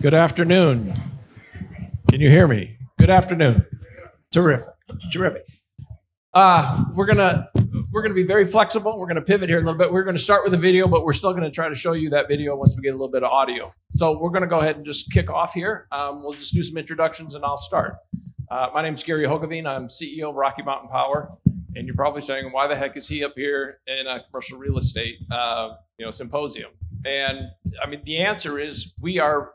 Good afternoon. Can you hear me? Good afternoon. Terrific. Terrific. Uh, we're gonna we're gonna be very flexible. We're gonna pivot here a little bit. We're gonna start with a video, but we're still gonna try to show you that video once we get a little bit of audio. So we're gonna go ahead and just kick off here. Um, we'll just do some introductions and I'll start. Uh, my is Gary Hoogeveen. I'm CEO of Rocky Mountain Power, and you're probably saying, why the heck is he up here in a commercial real estate uh, you know symposium? And I mean, the answer is we are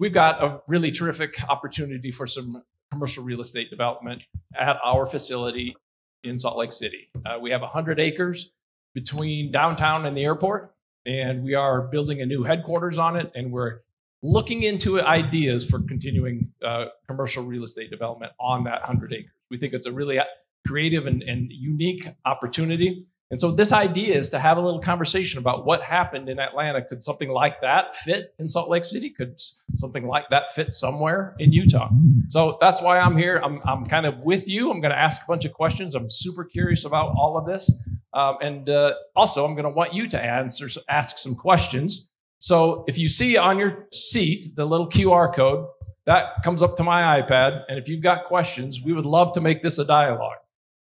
we've got a really terrific opportunity for some commercial real estate development at our facility in Salt Lake City. Uh, we have 100 acres between downtown and the airport, and we are building a new headquarters on it, and we're looking into ideas for continuing uh, commercial real estate development on that 100 acres. We think it's a really uh, creative and, and unique opportunity. And so this idea is to have a little conversation about what happened in Atlanta. Could something like that fit in Salt Lake City? Could something like that fit somewhere in Utah? So that's why I'm here. I'm, I'm kind of with you. I'm going to ask a bunch of questions. I'm super curious about all of this. Um, and uh, also, I'm going to want you to answer, ask some questions. So if you see on your seat the little QR code, that comes up to my iPad. And if you've got questions, we would love to make this a dialogue.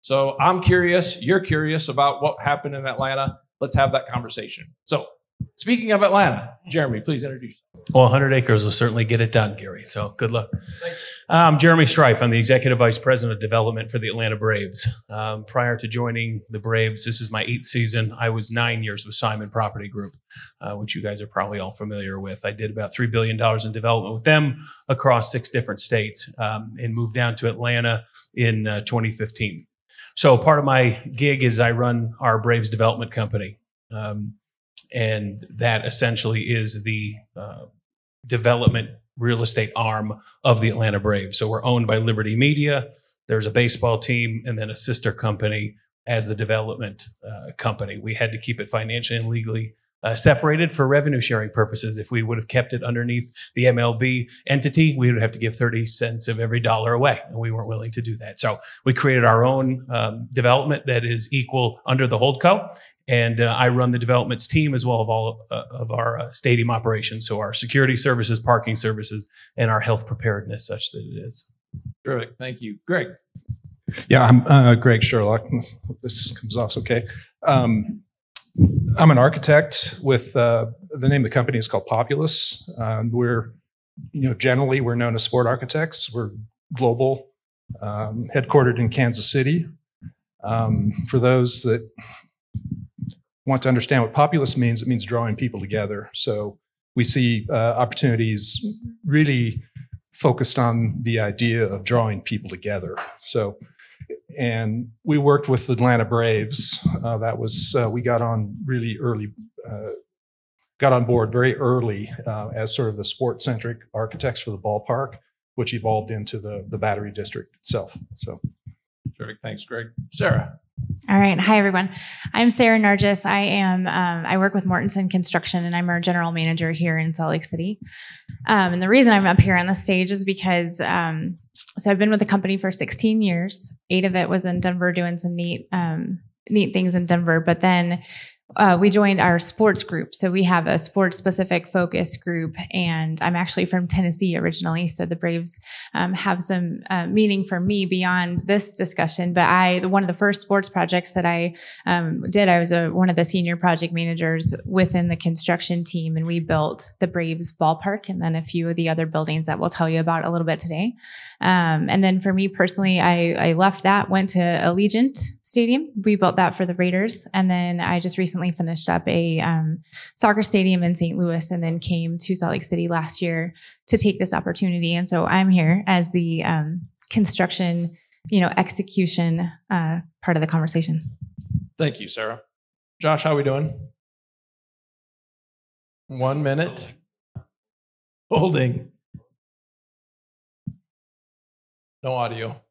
So I'm curious, you're curious about what happened in Atlanta. Let's have that conversation. So, speaking of Atlanta, Jeremy, please introduce. Well, 100 acres will certainly get it done, Gary. So good luck. I'm Jeremy Strife. I'm the Executive Vice President of Development for the Atlanta Braves. Um, prior to joining the Braves, this is my eighth season. I was nine years with Simon Property Group, uh, which you guys are probably all familiar with. I did about $3 billion in development with them across six different states um, and moved down to Atlanta in uh, 2015. So part of my gig is I run our Braves development company. Um, and that essentially is the uh, development real estate arm of the Atlanta Braves. So we're owned by Liberty Media. There's a baseball team and then a sister company as the development uh, company. We had to keep it financially and legally uh, separated for revenue sharing purposes. If we would have kept it underneath the MLB entity, we would have to give 30 cents of every dollar away. And we weren't willing to do that. So we created our own um, development that is equal under the holdco. And uh, I run the developments team as well of all of, uh, of our uh, stadium operations. So our security services, parking services, and our health preparedness such that it is. Terrific. Thank you. Greg. Yeah, I'm uh, Greg Sherlock. This comes off okay. Um, I'm an architect with uh, the name of the company is called Populous. Um, we're, you know, generally we're known as sport architects. We're global, um, headquartered in Kansas City. Um, for those that want to understand what populous means, it means drawing people together. So we see uh, opportunities really focused on the idea of drawing people together. So and we worked with the Atlanta Braves. Uh, that was uh, we got on really early, uh, got on board very early uh, as sort of the sport centric architects for the ballpark, which evolved into the the Battery District itself. So Terrific. Thanks, Greg. Sarah. All right. Hi, everyone. I'm Sarah Marjes. I am, um, I work with Mortenson Construction and I'm our general manager here in Salt Lake City. Um, and the reason I'm up here on the stage is because, um, so I've been with the company for 16 years. Eight of it was in Denver doing some neat, um, neat things in Denver. But then uh, we joined our sports group. So we have a sports specific focus group. And I'm actually from Tennessee originally. So the Braves um, have some uh, meaning for me beyond this discussion. But I, one of the first sports projects that I um, did, I was a, one of the senior project managers within the construction team. And we built the Braves ballpark and then a few of the other buildings that we'll tell you about a little bit today. Um, and then for me personally, I, I left that, went to Allegiant Stadium. We built that for the Raiders. And then I just recently finished up a um, soccer stadium in St. Louis and then came to Salt Lake City last year to take this opportunity. And so I'm here as the um, construction, you know, execution uh, part of the conversation. Thank you, Sarah. Josh, how are we doing? One minute. Holding. No audio.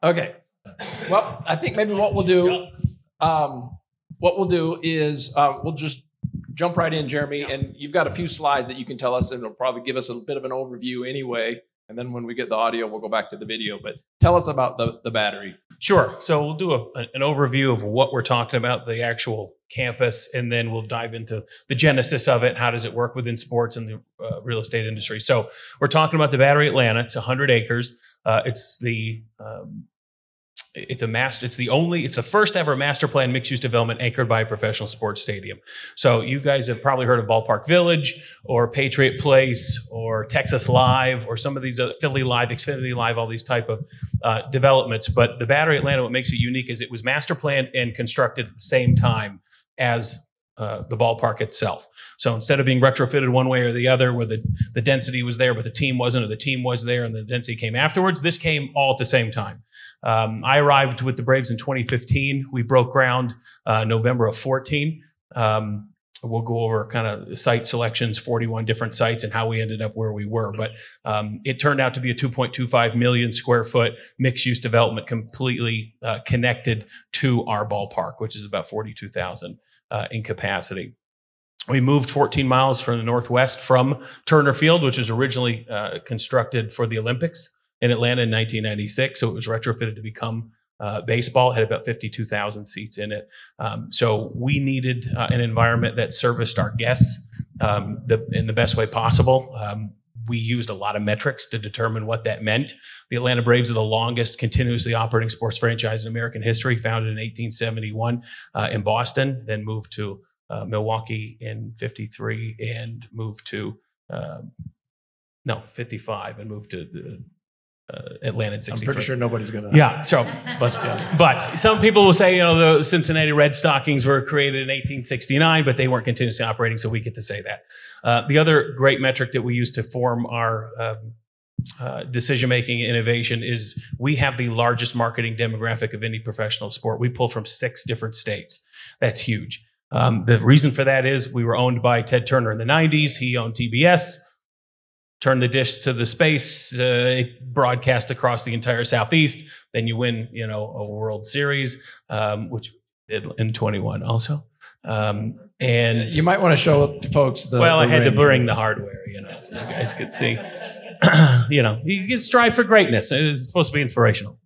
Okay. Well, I think maybe what we'll do, um, what we'll do is uh, we'll just jump right in, Jeremy, and you've got a few slides that you can tell us, and it'll probably give us a bit of an overview anyway. And then when we get the audio, we'll go back to the video. But tell us about the, the battery. Sure. So we'll do a, an overview of what we're talking about, the actual campus, and then we'll dive into the genesis of it. How does it work within sports and the uh, real estate industry? So we're talking about the Battery Atlanta. It's 100 acres. Uh, it's the um, it's a master. It's the only. It's the first ever master plan mixed use development anchored by a professional sports stadium. So you guys have probably heard of Ballpark Village or Patriot Place or Texas Live or some of these other Philly Live, Xfinity Live, all these type of uh, developments. But the Battery Atlanta, what makes it unique is it was master planned and constructed at the same time as uh, the ballpark itself. So instead of being retrofitted one way or the other, where the, the density was there, but the team wasn't, or the team was there and the density came afterwards, this came all at the same time. Um, I arrived with the Braves in 2015. We broke ground uh, November of 14. Um, we'll go over kind of site selections, 41 different sites, and how we ended up where we were. But um, it turned out to be a 2.25 million square foot mixed use development, completely uh, connected to our ballpark, which is about 42,000 uh, in capacity. We moved 14 miles from the northwest from Turner Field, which was originally uh, constructed for the Olympics in Atlanta in 1996. So it was retrofitted to become uh, baseball. It had about 52,000 seats in it. Um, so we needed uh, an environment that serviced our guests um, the, in the best way possible. Um, we used a lot of metrics to determine what that meant. The Atlanta Braves are the longest continuously operating sports franchise in American history, founded in 1871 uh, in Boston, then moved to uh, Milwaukee in 53 and moved to, um, no, 55 and moved to the, uh, Atlanta I'm 63. pretty sure nobody's gonna Yeah. So, bust you. but some people will say, you know, the Cincinnati Red Stockings were created in 1869, but they weren't continuously operating, so we get to say that. Uh, the other great metric that we use to form our um, uh, decision making innovation is we have the largest marketing demographic of any professional sport. We pull from six different states. That's huge. Um, the reason for that is we were owned by Ted Turner in the 90s. He owned TBS turn the dish to the space, uh, broadcast across the entire southeast. Then you win, you know, a World Series, um, which did in 21 also. Um, and You might want to show folks the. well, I the had to bring the hardware, you know, so you guys could see. you know, you can strive for greatness. It's supposed to be inspirational.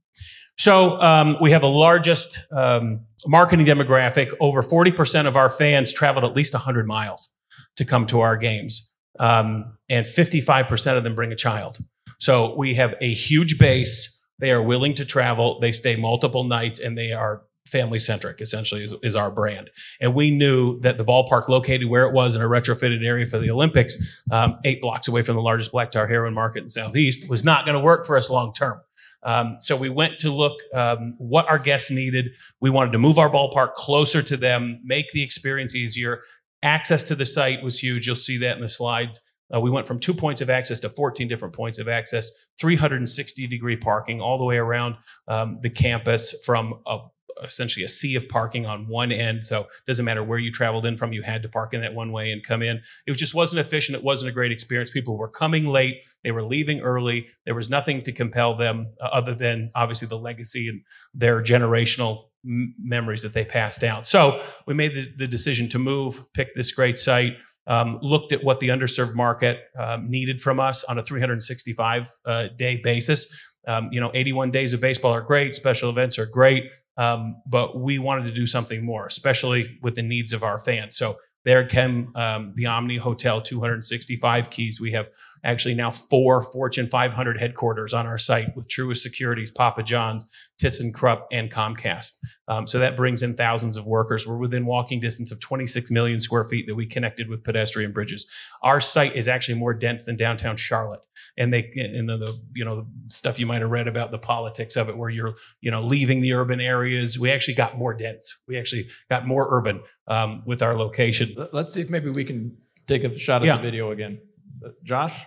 So um, we have the largest um, marketing demographic. Over 40% of our fans traveled at least 100 miles to come to our games. Um, and 55% of them bring a child. So we have a huge base. They are willing to travel. They stay multiple nights and they are family centric, essentially, is, is our brand. And we knew that the ballpark located where it was in a retrofitted area for the Olympics, um, eight blocks away from the largest black tar heroin market in Southeast, was not going to work for us long term. Um, so we went to look um, what our guests needed. We wanted to move our ballpark closer to them, make the experience easier. Access to the site was huge. You'll see that in the slides. Uh, we went from two points of access to 14 different points of access, 360 degree parking all the way around um, the campus from a, essentially a sea of parking on one end. So it doesn't matter where you traveled in from, you had to park in that one way and come in. It just wasn't efficient. It wasn't a great experience. People were coming late. They were leaving early. There was nothing to compel them uh, other than obviously the legacy and their generational memories that they passed down. So we made the, the decision to move, pick this great site, um, looked at what the underserved market um, needed from us on a 365 uh, day basis. Um, you know, 81 days of baseball are great, special events are great, um, but we wanted to do something more, especially with the needs of our fans. So there came um, the Omni Hotel, 265 keys. We have actually now four Fortune 500 headquarters on our site with Truist Securities, Papa John's, ThyssenKrupp, and Comcast. Um, so that brings in thousands of workers. We're within walking distance of 26 million square feet that we connected with pedestrian bridges. Our site is actually more dense than downtown Charlotte. And they, and the, the you know, the stuff you might have read about the politics of it, where you're, you know, leaving the urban areas. We actually got more dense. We actually got more urban um, with our location. Let- Let's see if maybe we can take a shot at Yeah. the video again. Uh, Josh?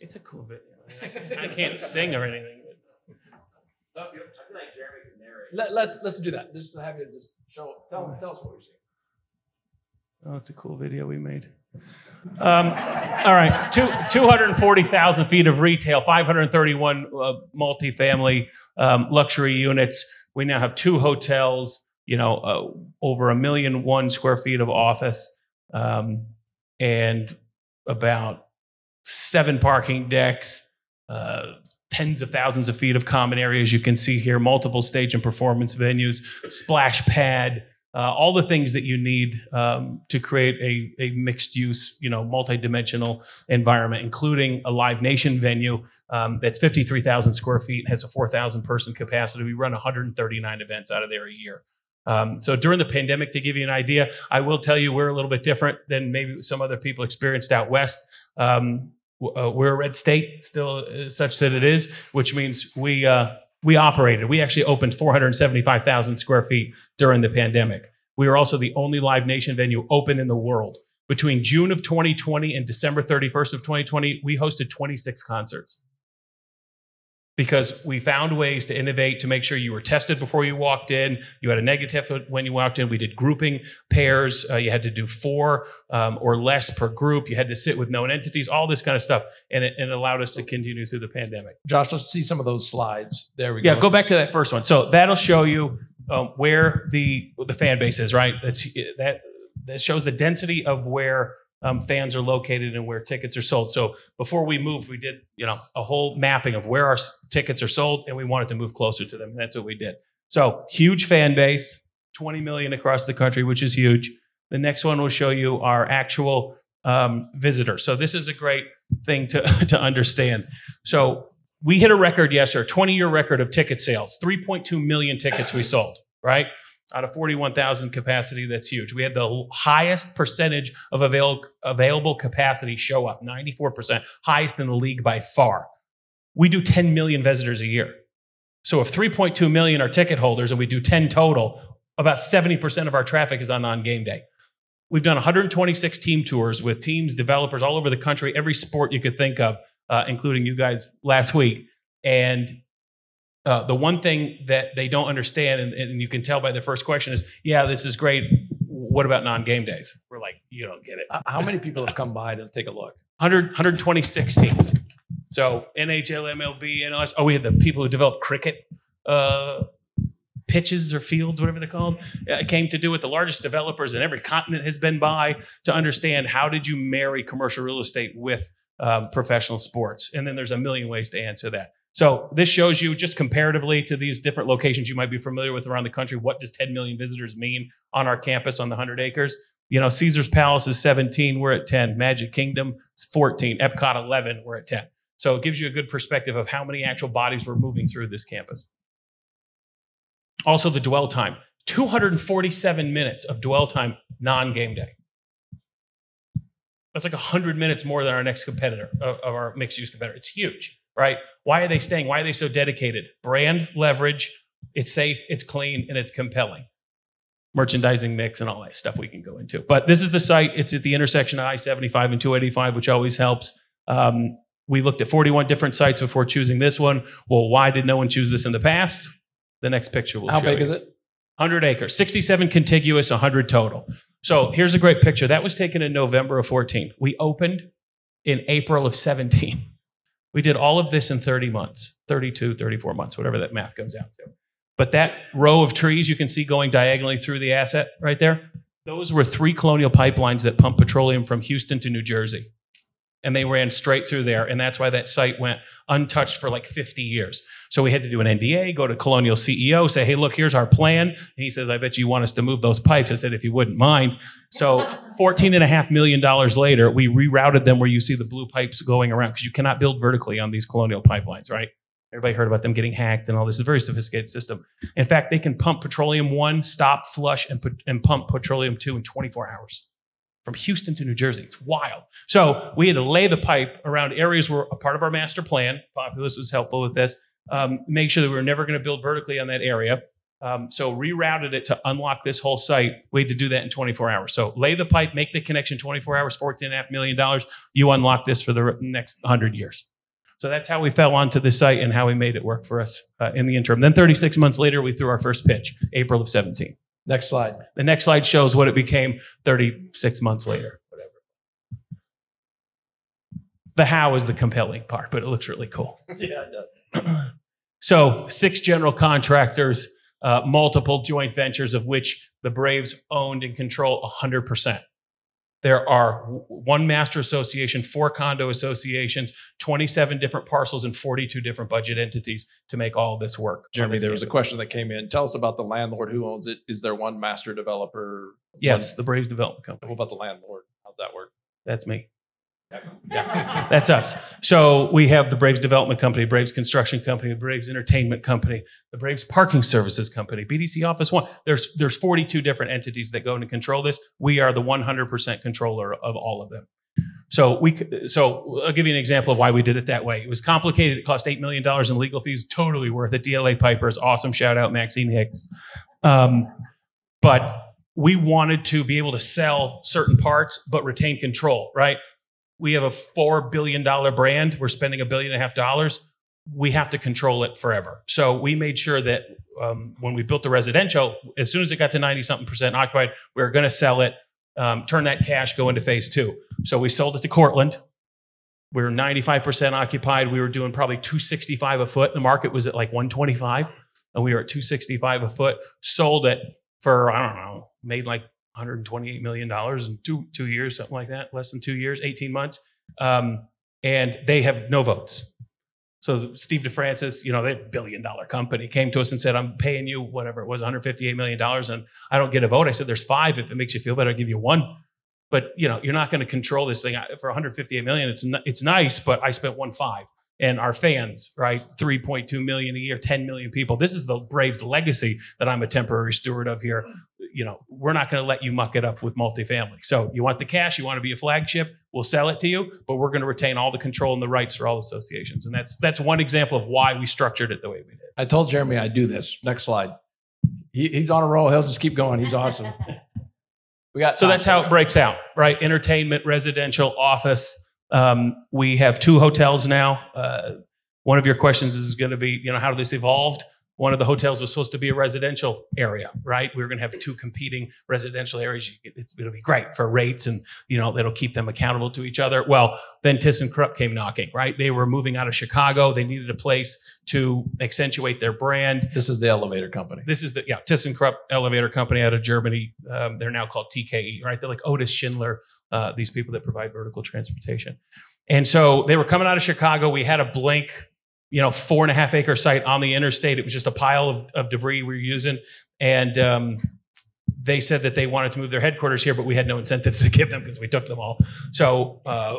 It's a cool video. I can't sing or anything. Let, let's let's do that. Just have you just show tell, tell us what you're seeing. Oh, it's a cool video we made. Um, all right, Two, 240,000 feet of retail, 531 uh, multifamily um, luxury units. We now have two hotels, you know, uh, over a million one square feet of office, um, and about seven parking decks, uh, tens of thousands of feet of common areas. You can see here multiple stage and performance venues, splash pad, uh, all the things that you need um, to create a, a mixed use, you know, multi-dimensional environment, including a Live Nation venue um, that's 53,000 square feet, has a 4,000 person capacity. We run 139 events out of there a year. Um, so during the pandemic, to give you an idea, I will tell you we're a little bit different than maybe some other people experienced out west. Um, uh, we're a red state, still uh, such that it is, which means we uh, we operated. We actually opened 475,000 square feet during the pandemic. We were also the only Live Nation venue open in the world. Between June of 2020 and December 31st of 2020, we hosted 26 concerts because we found ways to innovate to make sure you were tested before you walked in. You had a negative when you walked in. We did grouping pairs. Uh, you had to do four um, or less per group. You had to sit with known entities, all this kind of stuff. And it, and it allowed us to continue through the pandemic. Josh, let's see some of those slides. There we go. Yeah, go back to that first one. So that'll show you um, where the the fan base is. Right. That's that that shows the density of where um, fans are located and where tickets are sold. So before we moved, we did you know a whole mapping of where our s- tickets are sold, and we wanted to move closer to them. That's what we did. So huge fan base, 20 million across the country, which is huge. The next one will show you our actual um, visitors. So this is a great thing to to understand. So we hit a record yes, yesterday, 20 year record of ticket sales, 3.2 million tickets we sold, right? Out of 41,000 capacity, that's huge. We had the highest percentage of avail- available capacity show up, 94%, highest in the league by far. We do 10 million visitors a year. So if 3.2 million are ticket holders and we do 10 total, about 70% of our traffic is on on game day. We've done 126 team tours with teams, developers all over the country, every sport you could think of, uh, including you guys last week. And uh, the one thing that they don't understand, and, and you can tell by the first question, is yeah, this is great. What about non game days? We're like, you don't get it. How many people have come by to take a look? 100, 126 teams. So NHL, MLB, and MLS. Oh, we had the people who developed cricket uh, pitches or fields, whatever they're called. It came to do with the largest developers in every continent has been by to understand how did you marry commercial real estate with um, professional sports. And then there's a million ways to answer that. So this shows you just comparatively to these different locations you might be familiar with around the country. What does 10 million visitors mean on our campus on the 100 acres? You know, Caesar's Palace is 17, we're at 10. Magic Kingdom 14. Epcot 11, we're at 10. So it gives you a good perspective of how many actual bodies were moving through this campus. Also, the dwell time 247 minutes of dwell time non game day. That's like 100 minutes more than our next competitor, of our mixed use competitor. It's huge, right? Why are they staying? Why are they so dedicated? Brand leverage, it's safe, it's clean, and it's compelling merchandising mix and all that stuff we can go into. But this is the site. It's at the intersection of I 75 and 285, which always helps. Um, we looked at 41 different sites before choosing this one. Well, why did no one choose this in the past? The next picture will How show big you. is it? 100 acres, 67 contiguous, 100 total. So here's a great picture. That was taken in November of 14. We opened in April of 17. We did all of this in 30 months, 32, 34 months, whatever that math comes out to. But that row of trees you can see going diagonally through the asset right there, those were three colonial pipelines that pumped petroleum from Houston to New Jersey. And they ran straight through there. And that's why that site went untouched for like 50 years. So we had to do an NDA, go to Colonial CEO, say, hey, look, here's our plan. And he says, I bet you want us to move those pipes. I said, if you wouldn't mind. So $14.5 million later, we rerouted them where you see the blue pipes going around because you cannot build vertically on these colonial pipelines, right? Everybody heard about them getting hacked and all this. It's a very sophisticated system. In fact, they can pump petroleum one, stop, flush, and, put- and pump petroleum two in 24 hours from Houston to New Jersey. It's wild. So we had to lay the pipe around areas where a part of our master plan. Populous was helpful with this. Um, make sure that we were never going to build vertically on that area. Um, so rerouted it to unlock this whole site. We had to do that in 24 hours. So lay the pipe, make the connection 24 hours, $14.5 million. You unlock this for the next 100 years. So that's how we fell onto the site and how we made it work for us uh, in the interim. Then 36 months later, we threw our first pitch, April of 17. Next slide. The next slide shows what it became 36 months later. Whatever. The how is the compelling part, but it looks really cool. Yeah, it does. So, six general contractors, uh, multiple joint ventures of which the Braves owned and control 100%. There are one master association, four condo associations, 27 different parcels, and 42 different budget entities to make all this work. Jeremy, there was a question that came in. Tell us about the landlord. Who owns it? Is there one master developer? Yes, the Braves Development Company. What about the landlord? How's that work? That's me. Yeah, that's us. So we have the Braves Development Company, Braves Construction Company, the Braves Entertainment Company, the Braves Parking Services Company, BDC Office One. There's there's 42 different entities that go in and control this. We are the 100% controller of all of them. So we so I'll give you an example of why we did it that way. It was complicated. It cost eight million dollars in legal fees. Totally worth it. DLA Piper is awesome. Shout out Maxine Hicks. Um, but we wanted to be able to sell certain parts but retain control. Right? We have a four billion dollar brand. We're spending a billion and a half dollars. We have to control it forever. So we made sure that um, when we built the residential, as soon as it got to ninety something percent occupied, we were going to sell it, um, turn that cash, go into phase two. So we sold it to Cortland. We were ninety five percent occupied. We were doing probably two sixty five a foot. The market was at like one twenty five, and we were at two sixty five a foot. Sold it for I don't know, made like 128 million dollars in two two years, something like that, less than two years, 18 months, um, and they have no votes. So Steve DeFrancis, you know, they billion dollar company came to us and said, "I'm paying you whatever it was, 158 million dollars, and I don't get a vote." I said, "There's five. If it makes you feel better, I'll give you one." But you know, you're not going to control this thing for 158 million. It's n- it's nice, but I spent one five and our fans, right? 3.2 million a year, 10 million people. This is the Braves legacy that I'm a temporary steward of here. You know, we're not going to let you muck it up with multifamily. So you want the cash, you want to be a flagship, we'll sell it to you, but we're going to retain all the control and the rights for all associations. And that's that's one example of why we structured it the way we did. I told Jeremy I'd do this. Next slide. He, he's on a roll. He'll just keep going. He's awesome. We got So that's how it breaks out, right? Entertainment, residential, office. Um, we have two hotels now. Uh, one of your questions is going to be, you know, how this evolved. One of the hotels was supposed to be a residential area, right? We were going to have two competing residential areas. It'll be great for rates and, you know, that'll keep them accountable to each other. Well, then ThyssenKrupp came knocking, right? They were moving out of Chicago. They needed a place to accentuate their brand. This is the elevator company. This is the yeah ThyssenKrupp elevator company out of Germany. Um, they're now called TKE, right? They're like Otis Schindler, uh, these people that provide vertical transportation. And so they were coming out of Chicago. We had a blank, you know, four and a half acre site on the interstate. It was just a pile of, of debris we were using, and um, they said that they wanted to move their headquarters here, but we had no incentives to give them because we took them all. So uh,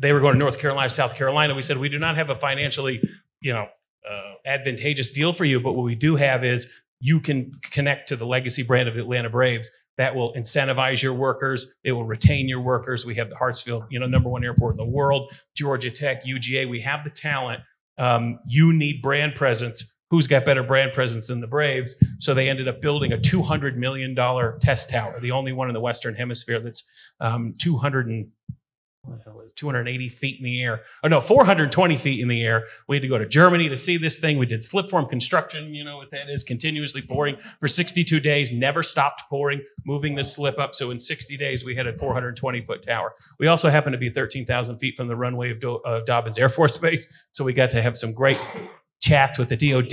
they were going to North Carolina, South Carolina. We said we do not have a financially, you know, uh, advantageous deal for you, but what we do have is you can connect to the legacy brand of the Atlanta Braves. That will incentivize your workers. It will retain your workers. We have the Hartsfield, you know, number one airport in the world, Georgia Tech, UGA. We have the talent. Um, you need brand presence. Who's got better brand presence than the Braves? So they ended up building a $200 million test tower, the only one in the Western Hemisphere that's um, 200 and the hell is 280 feet in the air. Oh no, 420 feet in the air. We had to go to Germany to see this thing. We did slip form construction. You know what that is? Continuously pouring for 62 days, never stopped pouring, moving the slip up. So in 60 days, we had a 420 foot tower. We also happened to be 13,000 feet from the runway of Do- uh, Dobbins Air Force Base. So we got to have some great chats with the DOD,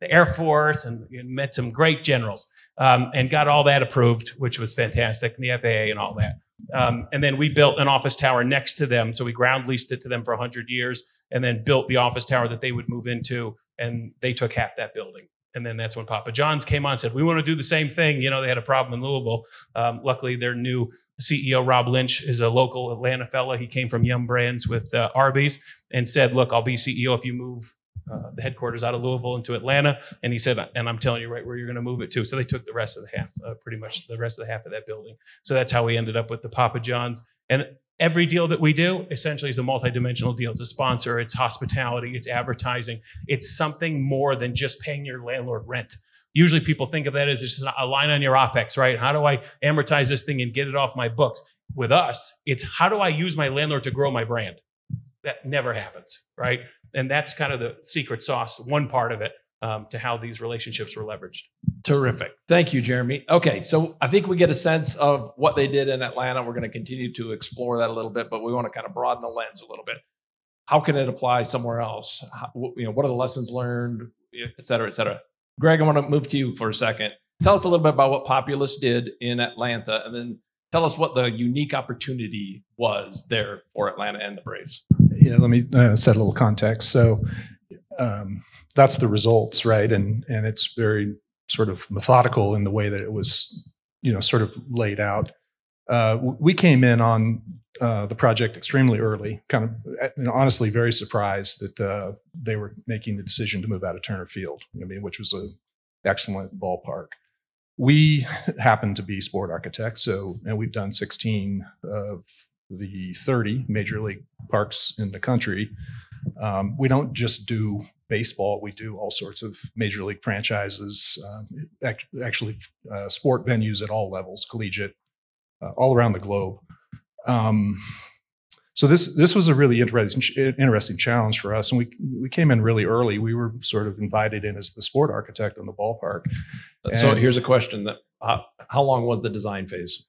the Air Force, and met some great generals um, and got all that approved, which was fantastic, and the FAA and all that. Um, and then we built an office tower next to them. So we ground leased it to them for 100 years and then built the office tower that they would move into. And they took half that building. And then that's when Papa John's came on and said, We want to do the same thing. You know, they had a problem in Louisville. Um, luckily, their new CEO, Rob Lynch, is a local Atlanta fella. He came from Yum Brands with uh, Arby's and said, Look, I'll be CEO if you move uh, the headquarters out of Louisville into Atlanta. And he said, and I'm telling you right where you're going to move it to. So they took the rest of the half, uh, pretty much the rest of the half of that building. So that's how we ended up with the Papa John's. And every deal that we do essentially is a multidimensional deal. It's a sponsor, it's hospitality, it's advertising. It's something more than just paying your landlord rent. Usually people think of that as just a line on your OPEX, right? How do I amortize this thing and get it off my books? With us, it's how do I use my landlord to grow my brand? That never happens, right? And that's kind of the secret sauce, one part of it, um, to how these relationships were leveraged. Terrific. Thank you, Jeremy. Okay, so I think we get a sense of what they did in Atlanta. We're going to continue to explore that a little bit, but we want to kind of broaden the lens a little bit. How can it apply somewhere else? How, you know, what are the lessons learned, et cetera, et cetera. Greg, I want to move to you for a second. Tell us a little bit about what Populous did in Atlanta, and then tell us what the unique opportunity was there for Atlanta and the Braves. Yeah, let me uh, set a little context. So um, that's the results, right? And and it's very sort of methodical in the way that it was, you know, sort of laid out. Uh, we came in on uh, the project extremely early, kind of uh, you know, honestly very surprised that uh, they were making the decision to move out of Turner Field. I mean, which was a excellent ballpark. We happen to be sport architects, so and we've done 16 of the 30 major league parks in the country. Um, we don't just do baseball; we do all sorts of major league franchises, um, act- actually uh, sport venues at all levels, collegiate, uh, all around the globe. Um, so this this was a really interesting interesting challenge for us, and we we came in really early. We were sort of invited in as the sport architect on the ballpark. So And- here's a question that how long was the design phase?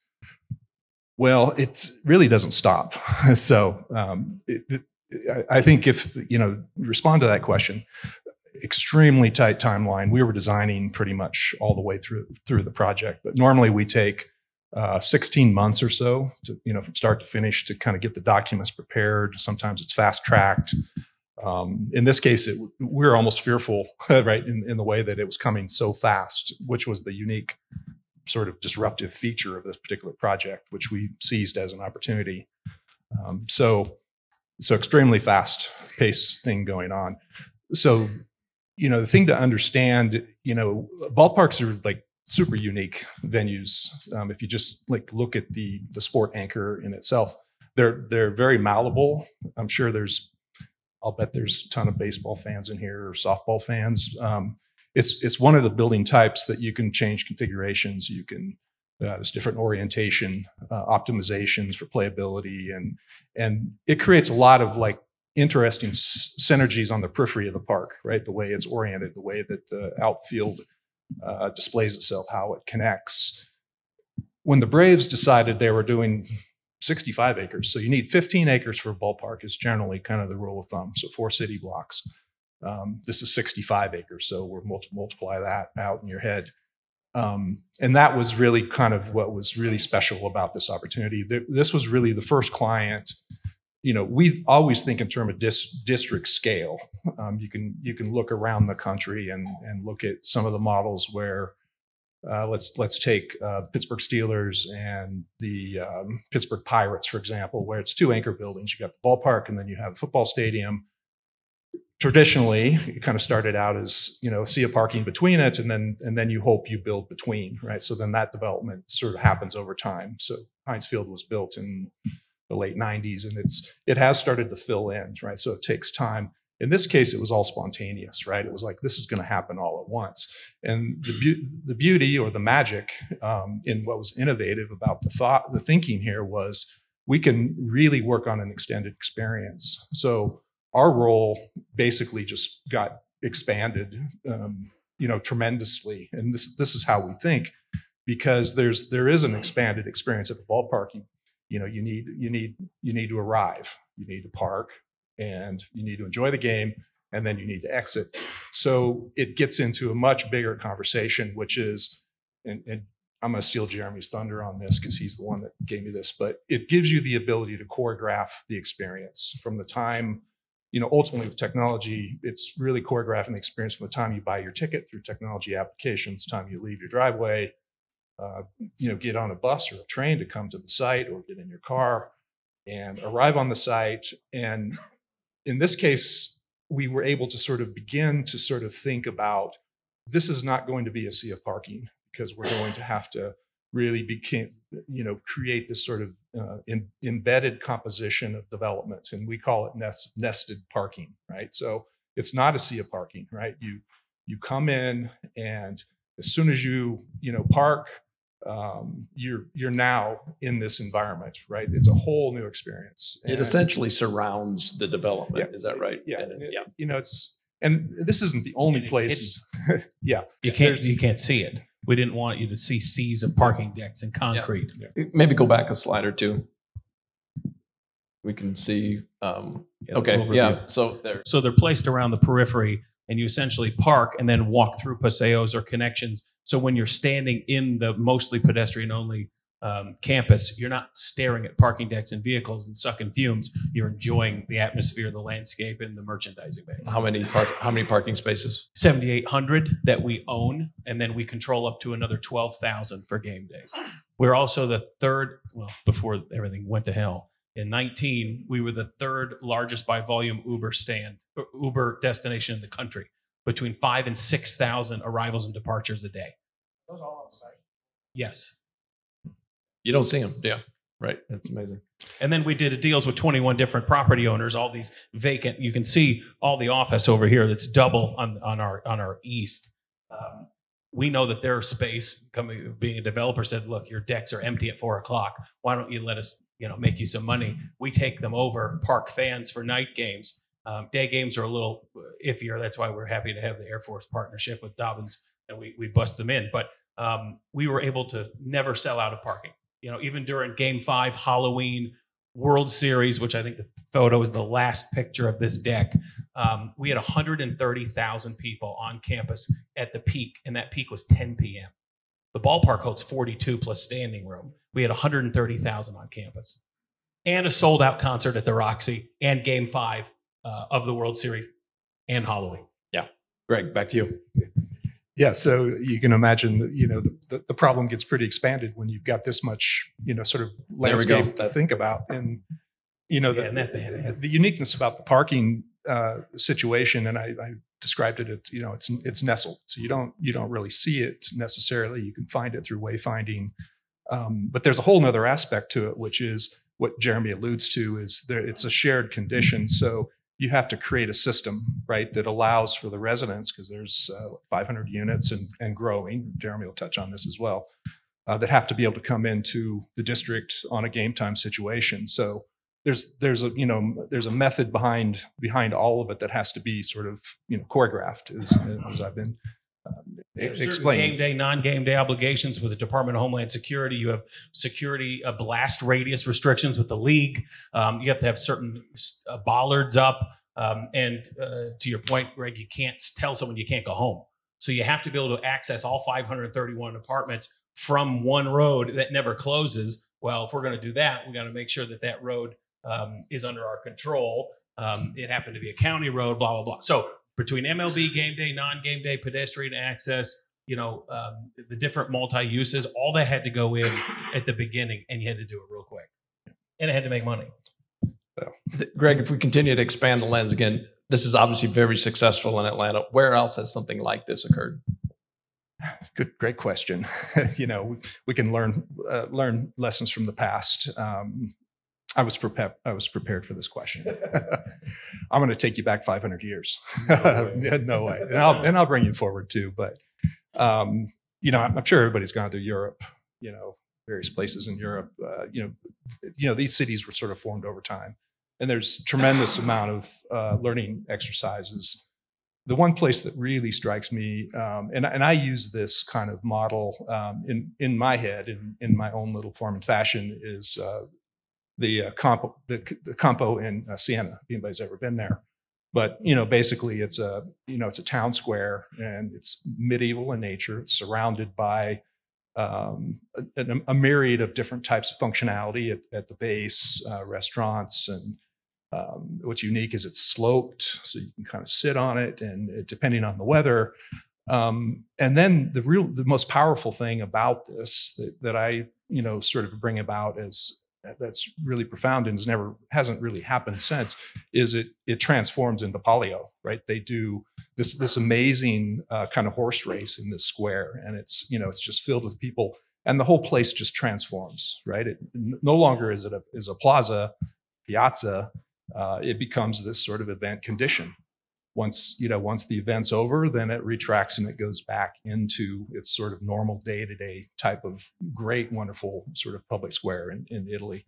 Well, it really doesn't stop. so um, it, it, I- think if you know respond to that question, extremely tight timeline. We were designing pretty much all the way through through the project, but normally we take uh, 16 months or so to you know from start to finish to kind of get the documents prepared. Sometimes it's fast tracked. Um, in this case, it, we were almost fearful, right, in, in the way that it was coming so fast, which was the unique sort of disruptive feature of this particular project, which we seized as an opportunity. Um, so, so extremely fast paced thing going on. So, you know, the thing to understand, you know, ballparks are like super unique venues. Um, if you just like look at the the sport anchor in itself, they're they're very malleable. I'm sure there's, I'll bet there's a ton of baseball fans in here or softball fans. Um, it's it's one of the building types that you can change configurations. You can uh, there's different orientation uh, optimizations for playability, and and it creates a lot of like interesting s- synergies on the periphery of the park. Right, the way it's oriented, the way that the outfield uh, displays itself, how it connects. When the Braves decided they were doing 65 acres, so you need 15 acres for a ballpark is generally kind of the rule of thumb. So four city blocks. Um, this is 65 acres, so we're multi- multiply that out in your head. Um, and that was really kind of what was really special about this opportunity. Th- This was really the first client. You know, we always think in terms of dis- district scale. Um, you can you can look around the country and and look at some of the models where uh, let's let's take uh, Pittsburgh Steelers and the um, Pittsburgh Pirates, for example, where it's two anchor buildings. You got the ballpark, and then you have a football stadium traditionally it kind of started out as you know see a parking between it and then and then you hope you build between right? So then that development sort of happens over time. So heinz field was built in the late 90s and it's it has started to fill in right? So it takes time. In this case it was all spontaneous right? It was like this is going to happen all at once. And the, beau- the beauty or the magic um, in what was innovative about the thought the thinking here was we can really work on an extended experience. So our role basically just got expanded, um, you know, tremendously. And this this is how we think, because there's there is an expanded experience at the ballpark. You, you know, you need you need you need to arrive, you need to park, and you need to enjoy the game, and then you need to exit. So it gets into a much bigger conversation, which is, and, and I'm going to steal Jeremy's thunder on this because he's the one that gave me this, but it gives you the ability to choreograph the experience from the time you know, ultimately with technology, it's really choreographing the experience from the time you buy your ticket through technology applications, time you leave your driveway, uh, you know, get on a bus or a train to come to the site or get in your car and arrive on the site. And in this case, we were able to sort of begin to sort of think about this is not going to be a sea of parking because we're going to have to really became you know create this sort of uh, in, embedded composition of development and we call it nest, nested parking right so it's not a sea of parking right you you come in and as soon as you you know park um, you're you're now in this environment right it's a whole new experience It And- essentially surrounds the development. Yeah. Is that right? yeah, And it- it- yeah. you know it's and this isn't the only place yeah You can't There's- you can't see it. We didn't want you to see seas of parking decks and concrete. Maybe go back a slide or two. We can see. Um, Yeah, okay. Yeah. So there. So they're placed around the periphery, and you essentially park and then walk through paseos or connections. So when you're standing in the mostly pedestrian only um, campus, you're not staring at parking decks and vehicles and sucking fumes. You're enjoying the atmosphere, the landscape, and the merchandising base. How many park, how many parking spaces? 7,800 that we own, and then we control up to another 12,000 for game days. We're also the third, well, before everything went to hell, in 19, we were the third largest by volume Uber stand, Uber destination in the country, between five and 6,000 arrivals and departures a day. Those all on site. Yes. You don't see them. Yeah. Right. That's amazing. And then we did deals with 21 different property owners, all these vacant. You can see all the office over here that's double on, on our on our east. Um, we know that their space, coming being a developer, said, "Look, your decks are empty at four o'clock. Why don't you let us, you know, make you some money? We take them over, park fans for night games. Um, day games are a little iffier. That's why we're happy to have the Air Force partnership with Dobbins, and we we bust them in. But um, we were able to never sell out of parking you know, even during game five, Halloween, World Series, which I think the photo is the last picture of this deck, um, we had 130,000 people on campus at the peak, and that peak was 10 p.m. The ballpark holds 42 plus standing room. We had 130,000 on campus and a sold out concert at the Roxy and game five uh, of the World Series and Halloween. Yeah. Greg, back to you. Yeah, so you can imagine, that, you know, the, the, problem gets pretty expanded when you've got this much, you know, sort of There we go. landscape to think about. And, you know, the, the uniqueness about the parking uh, situation, and I, I described it, it's, you know, it's it's nestled, so you don't you don't really see it necessarily. You can find it through wayfinding, um, but there's a whole nother aspect to it, which is what Jeremy alludes to is there it's a shared condition. So you have to create a system, right, that allows for the residents, because there's uh, 500 units and, and growing. Jeremy will touch on this as well, uh, that have to be able to come into the district on a game time situation. So there's there's a you know there's a method behind behind all of it that has to be sort of you know choreographed as, as I've been um, Certain. Game day, non-game day obligations with the Department of Homeland Security. You have security uh, blast radius restrictions with the league. Um, you have to have certain uh, bollards up. Um, and uh, to your point, Greg, you can't tell someone you can't go home. So you have to be able to access all 531 apartments from one road that never closes. Well, if we're going to do that, we got to make sure that that road um, is under our control. Um, it happened to be a county road, blah blah blah. So between MLB game day, non-game day, pedestrian access, you know, um, the different multi-uses, all that had to go in at the beginning, and you had to do it real quick, and it had to make money. Greg, if we continue to expand the lens again, this is obviously very successful in Atlanta. Where else has something like this occurred? Good, great question. you know, we, we can learn uh, learn lessons from the past. Um, I was prepared. I was prepared for this question. I'm going to take you back 500 years. No way. no way. And I'll and I'll bring you forward too. But um, you know, I'm, I'm sure everybody's gone to Europe. You know, various places in Europe. Uh, you know, you know these cities were sort of formed over time, and there's tremendous amount of uh, learning exercises the one place that really strikes me, um, and, and I use this kind of model um, in in my head, in, in my own little form and fashion, is uh, the uh, Campo the, the in uh, Siena. If anybody's ever been there, but you know, basically, it's a you know it's a town square, and it's medieval in nature. It's surrounded by um, a, a myriad of different types of functionality at, at the base, uh, restaurants and um, what's unique is it's sloped, so you can kind of sit on it, and it, depending on the weather. Um, and then the real, the most powerful thing about this that, that I, you know, sort of bring about as that's really profound and has never hasn't really happened since is it it transforms into Palio, right? They do this this amazing uh, kind of horse race in this square, and it's you know it's just filled with people, and the whole place just transforms, right? It no longer is it a is a plaza, piazza uh, it becomes this sort of event condition. Once you know, once the event's over, then it retracts and it goes back into its sort of normal day-to-day type of great, wonderful sort of public square in, in Italy.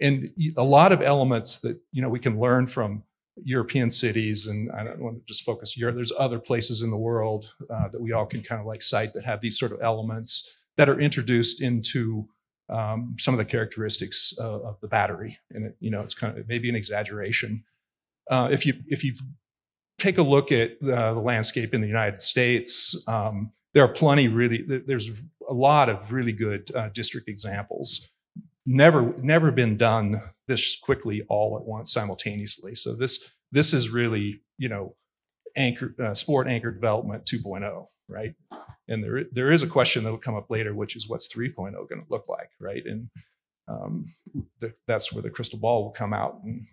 And a lot of elements that you know we can learn from European cities, and I don't want to just focus here. There's other places in the world uh, that we all can kind of like cite that have these sort of elements that are introduced into um, some of the characteristics of, the battery. And it, you know, it's kind of maybe an exaggeration. Uh, if you if you take a look at uh, the landscape in the United States, um, there are plenty really. There's a lot of really good uh, district examples. Never, never been done this quickly all at once simultaneously. So this, this is really, you know, anchor, uh, sport anchor development 2.0, right? And there, there is a question that will come up later, which is what's 3.0 going to look like, right? And um, th- that's where the crystal ball will come out, and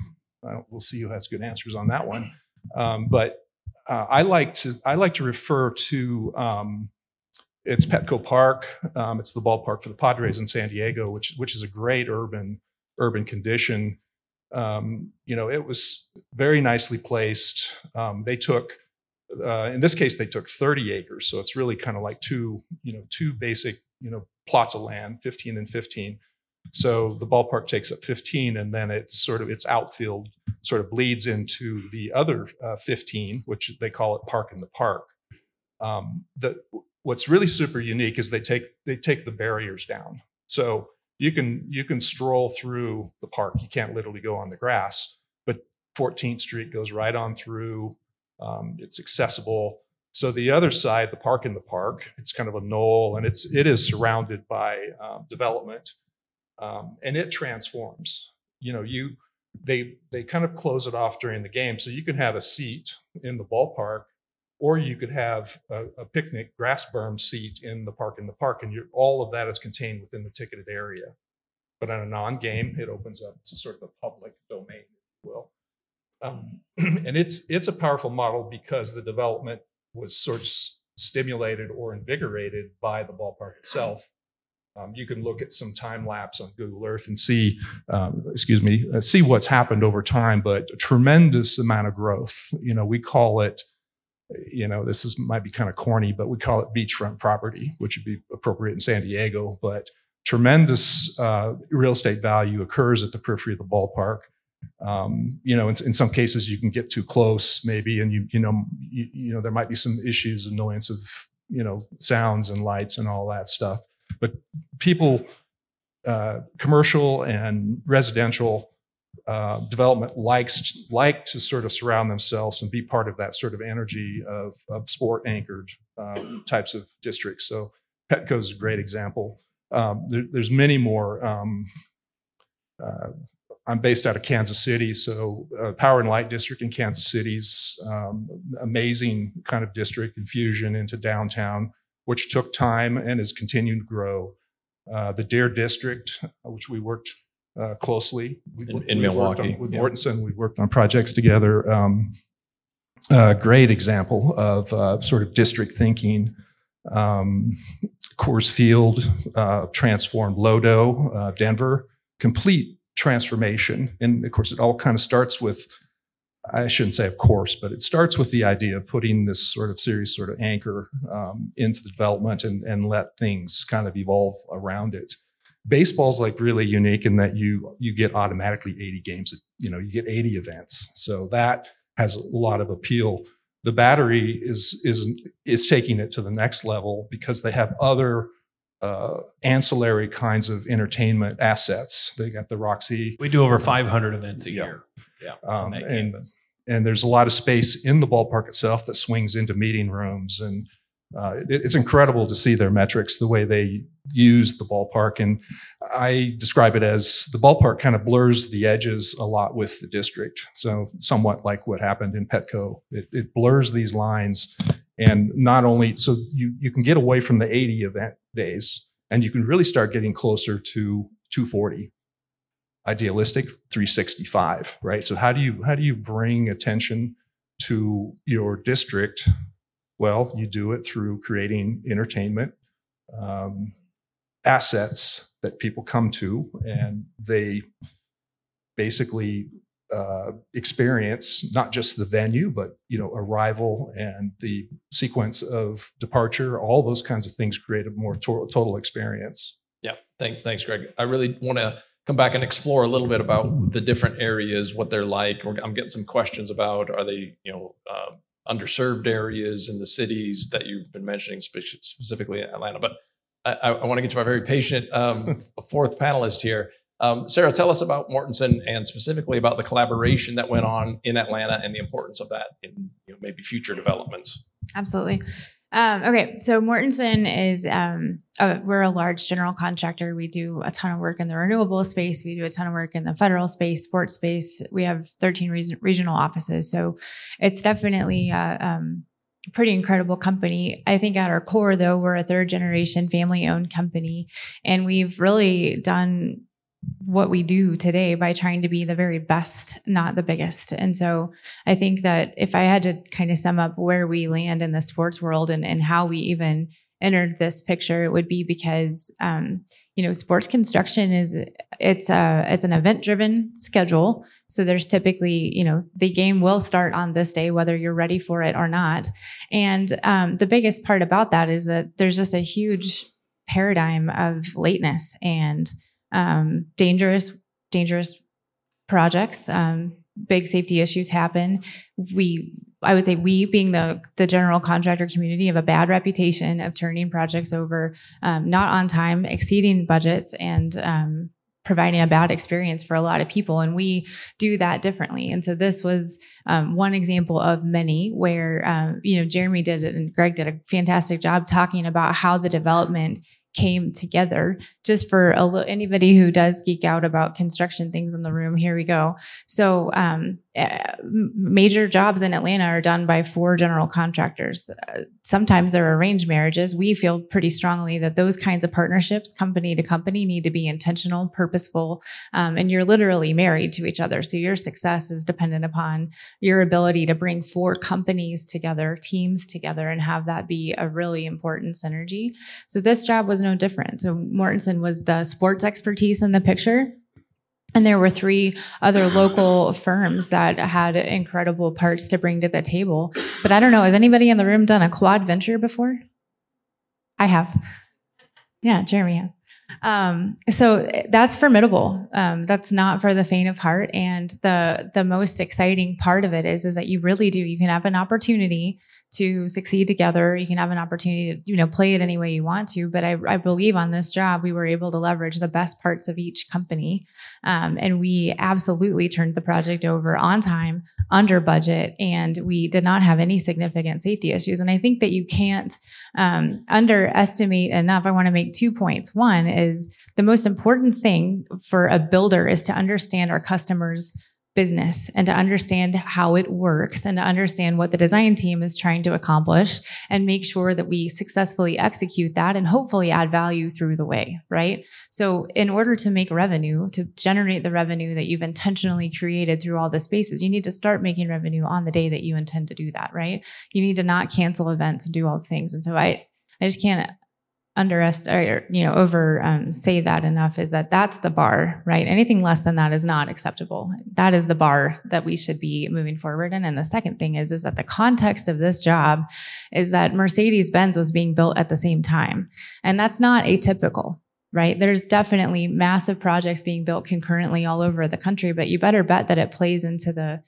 uh, we'll see who has good answers on that one. Um, but uh, I like to I like to refer to um, it's Petco Park. Um, it's the ballpark for the Padres in San Diego, which which is a great urban urban condition. Um, you know, it was very nicely placed. Um, they took uh, in this case they took 30 acres, so it's really kind of like two you know two basic you know plots of land, 15 and 15. So the ballpark takes up 15, and then it's sort of its outfield sort of bleeds into the other uh, 15, which they call it Park in the Park. Um, the, what's really super unique is they take they take the barriers down. So you can you can stroll through the park. You can't literally go on the grass, but 14th Street goes right on through. Um, it's accessible. So the other side, the park in the park, it's kind of a knoll, and it's it is surrounded by um, development, um, and it transforms. You know, you they they kind of close it off during the game, so you can have a seat in the ballpark, or you could have a, a picnic grass berm seat in the park in the park, and all of that is contained within the ticketed area. But on a non-game, it opens up to sort of a public domain, if you will. Um, and it's it's a powerful model because the development was sort of stimulated or invigorated by the ballpark itself. Um, you can look at some time lapse on Google Earth and see, um, excuse me, uh, see what's happened over time. But a tremendous amount of growth. You know, we call it, you know, this is might be kind of corny, but we call it beachfront property, which would be appropriate in San Diego. But tremendous uh, real estate value occurs at the periphery of the ballpark. Um, you know, in, in some cases, you can get too close, maybe, and you you know you, you know there might be some issues, annoyance of you know sounds and lights and all that stuff. But people, uh, commercial and residential uh, development likes like to sort of surround themselves and be part of that sort of energy of, of sport anchored um, types of districts. So Petco is a great example. Um, there, there's many more. Um, uh, I'm based out of Kansas City, so uh, Power and Light District in Kansas City's um, amazing kind of district infusion into downtown, which took time and has continued to grow. Uh, the Deer District, uh, which we worked uh, closely we- In- we in worked on- Milwaukee, with yeah. Mortenson. We've worked on projects together. Um, a great example of uh, sort of district thinking. Um, Coors Field uh, transformed Lodo, uh, Denver, complete transformation. And of course, it all kind of starts with, I shouldn't say of course, but it starts with the idea of putting this sort of series sort of anchor um, into the development and, and let things kind of evolve around it. Baseball's like really unique in that you you get automatically 80 games, you know, you get 80 events. So that has a lot of appeal. The battery is is is taking it to the next level because they have other uh, ancillary kinds of entertainment assets. They got the Roxy, We do over 500 events a Yeah. year. Yeah. on um, and campus. and there's a lot of space in the ballpark itself that swings into meeting rooms and uh, it- it's incredible to see their metrics the way they use the ballpark and i describe it as the ballpark kind of blurs the edges a lot with the district so somewhat like what happened in petco it, it blurs these lines and not only so you you can get away from the 80 event days and you can really start getting closer to 240 idealistic 365 right? So how do you how do you bring attention to your district? Well you do it through creating entertainment um, assets that people come to and they basically uh, experience not just the venue but you know arrival and the sequence of departure all those kinds of things create a more to- total experience. Yeah, thank, thanks, Greg. I really want to come back and explore a little bit about the different areas, what they're like. We're- I'm getting some questions about, are they, you know, uh, underserved areas in the cities that you've been mentioning, spe- specifically in Atlanta? But I, I, I want to get to my very patient um, fourth panelist here. Um, Sarah, tell us about Mortenson and specifically about the collaboration that went on in Atlanta and the importance of that in you know, maybe future developments. Absolutely. Um, okay, so Mortenson is um, uh, we're a large general contractor. We do a ton of work in the renewable space. We do a ton of work in the federal space, sports space. We have 13 re- regional offices, so it's definitely uh, um, a pretty incredible company. I think at our core, though, we're a third generation family owned company, and we've really done what we do today by trying to be the very best, not the biggest. And so I think that if I had to kind of sum up where we land in the sports world and, and how we even entered this picture, it would be because um, you know sports construction is it's a it's an event driven schedule. So there's typically you know the game will start on this day whether you're ready for it or not. And um, the biggest part about that is that there's just a huge paradigm of lateness and um, dangerous dangerous projects. Um, big safety issues happen. We, I would say, we being the the general contractor community have a bad reputation of turning projects over, um, not on time, exceeding budgets, and um, providing a bad experience for a lot of people. And we do that differently. And so this was um, one example of many where um, you know Jeremy did it and Greg did a fantastic job talking about how the development came together. Just for a little anybody who does geek out about construction things in the room here we go. So um, uh, major jobs in atlanta are done by four general contractors. Uh, sometimes they're arranged marriages. We feel pretty strongly that those kinds of partnerships company to company need to be intentional purposeful um, and you're literally married to each other. So your success is dependent upon your ability to bring four companies together teams together and have that be a really important synergy. So this job was no different. So Mortenson was the sports expertise in the picture. And there were three other local firms that had incredible parts to bring to the table. But I don't know, has anybody in the room done a quad venture before? I have. Yeah, Jeremy has. Um, so that's formidable. Um, that's not for the faint of heart. And the the most exciting part of it is is that you really do. You can have an opportunity to succeed together. You can have an opportunity to, you know, play it any way you want to. But I, I believe on this job, we were able to leverage the best parts of each company. Um, and we absolutely turned the project over on time, under budget, and we did not have any significant safety issues. And I think that you can't um, underestimate enough. I want to make two points. One is the most important thing for a builder is to understand our customers' business and to understand how it works and to understand what the design team is trying to accomplish and make sure that we successfully execute that and hopefully add value through the way, right? So in order to make revenue, to generate the revenue that you've intentionally created through all the spaces, you need to start making revenue on the day that you intend to do that, right? You need to not cancel events and do all the things. And so I I just can't underestimate or you know over um, say that enough is that that's the bar right? Anything less than that is not acceptable. That is the bar that we should be moving forward in. And the second thing is is that the context of this job is that mercedes-benz was being built at the same time. And that's not atypical right? There's definitely massive projects being built concurrently all over the country but you better bet that it plays into the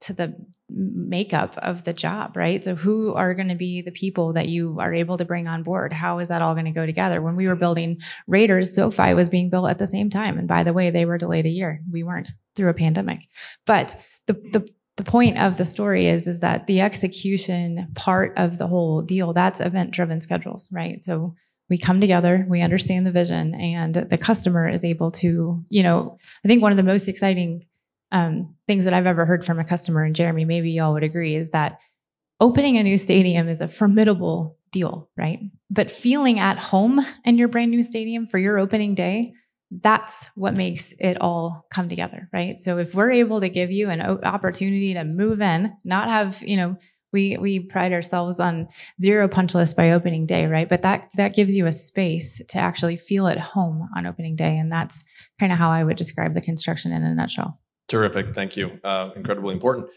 to the makeup of the job, right? So who are going to be the people that you are able to bring on board? How is that all going to go together? When we were building Raiders, SoFi was being built at the same time. And by the way, they were delayed a year. We weren't through a pandemic. But the the the point of the story is is that the execution part of the whole deal that's event driven schedules right so we come together we understand the vision and the customer is able to you know i think one of the most exciting um, things that I've ever heard from a customer, and Jeremy, maybe y'all would agree, is that opening a new stadium is a formidable deal, right? But feeling at home in your brand new stadium for your opening day, that's what makes it all come together, right? So if we're able to give you an opportunity to move in, not have, you know, we we pride ourselves on zero punch list by opening day, right? But that that gives you a space to actually feel at home on opening day, and that's kind of how I would describe the construction in a nutshell. Terrific. Thank you. Uh, incredibly important.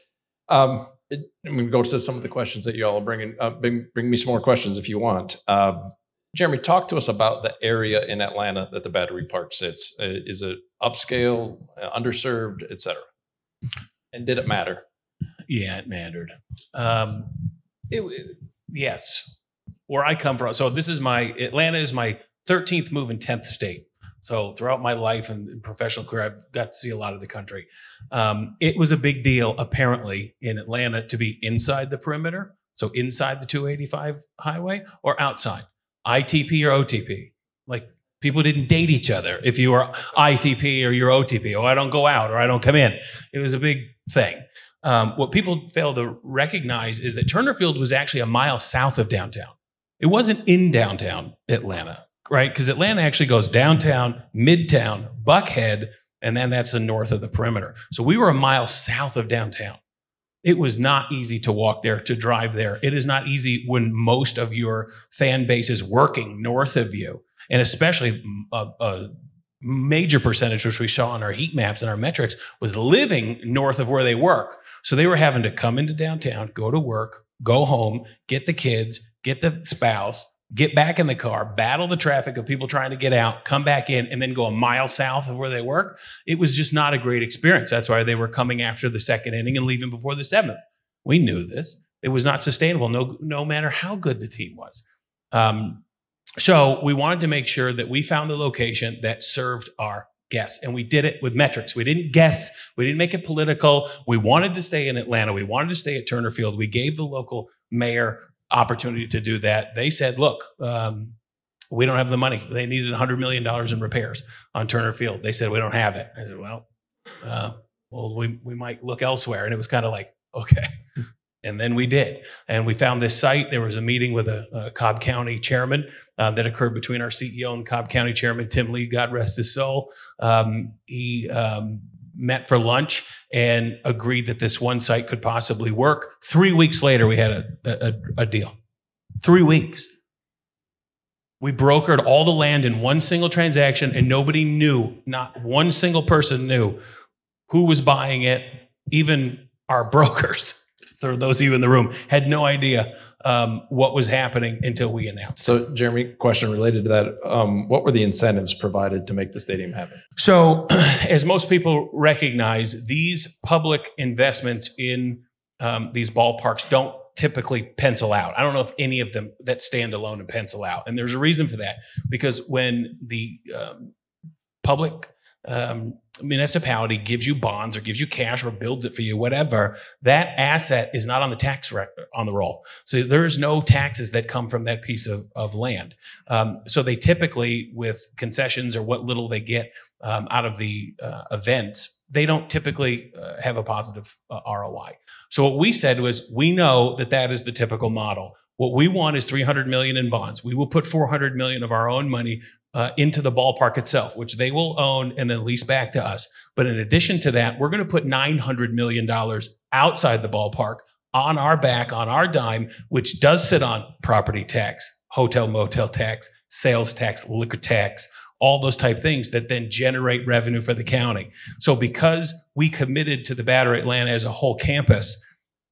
Um, it, I'm going to go to some of the questions that you all are bringing. Uh, bring, bring me some more questions if you want. Uh, Jeremy, talk to us about the area in Atlanta that the battery park sits. Uh, is it upscale, uh, underserved, et cetera? And did it matter? Yeah, it mattered. Um, it, it- yes, where I come from. So this is my Atlanta is my 13th move in 10th state. So throughout my life and professional career, I've got to see a lot of the country. Um, it was a big deal, apparently, in Atlanta to be inside the perimeter So inside the 285 highway or outside, ITP or OTP. Like people didn't date each other if you were ITP or you're OTP. Oh, I don't go out or I don't come in. It was a big thing. Um, what people fail to recognize is that Turner Field was actually a mile south of downtown. It wasn't in downtown Atlanta, right? Because Atlanta actually goes downtown, midtown, Buckhead, and then that's the north of the perimeter. So we were a mile south of downtown. It was not easy to walk there, to drive there. It is not easy when most of your fan base is working north of you, and especially mm, a, a major percentage, which we saw on our heat maps and our metrics, was living north of where they work. So they were having to come into downtown, go to work, go home, get the kids, get the spouse, get back in the car, battle the traffic of people trying to get out, come back in, and then go a mile south of where they work. It was just not a great experience. That's why they were coming after the second inning and leaving before the seventh. We knew this. It was not sustainable, no, no matter how good the team was. Um, so we wanted to make sure that we found the location that served our guests. And we did it with metrics. We didn't guess. We didn't make it political. We wanted to stay in Atlanta. We wanted to stay at Turner Field. We gave the local mayor opportunity to do that. They said, look, um, we don't have the money. They needed $100 million in repairs on Turner Field. They said, we don't have it. I said, well, uh, well, we, we might look elsewhere. And it was kind of like, okay. And then we did. And we found this site. There was a meeting with a, a Cobb County chairman uh, that occurred between our CEO and Cobb County chairman, Tim Lee, God rest his soul. Um, he um, met for lunch and agreed that this one site could possibly work. Three weeks later, we had a, a, a deal. Three weeks. We brokered all the land in one single transaction, and nobody knew, not one single person knew who was buying it, even our brokers those of you in the room, had no idea um, what was happening until we announced. So, Jeremy, question related to that: um, What were the incentives provided to make the stadium happen? So, as most people recognize, these public investments in um, these ballparks don't typically pencil out. I don't know if any of them that stand alone and pencil out, and there's a reason for that because when the um, public um, municipality gives you bonds or gives you cash or builds it for you, whatever, that asset is not on the tax on the roll. So there's no taxes that come from that piece of, of land. Um, so they typically, with concessions or what little they get um, out of the uh, events, they don't typically uh, have a positive uh, ROI. So what we said was, we know that that is the typical model. What we want is 300 million in bonds. We will put 400 million of our own money uh, into the ballpark itself, which they will own and then lease back to us. But in addition to that, we're going to put $900 million outside the ballpark on our back, on our dime, which does sit on property tax, hotel motel tax, sales tax, liquor tax, all those type things that then generate revenue for the county. So because we committed to the Battery Atlanta as a whole campus,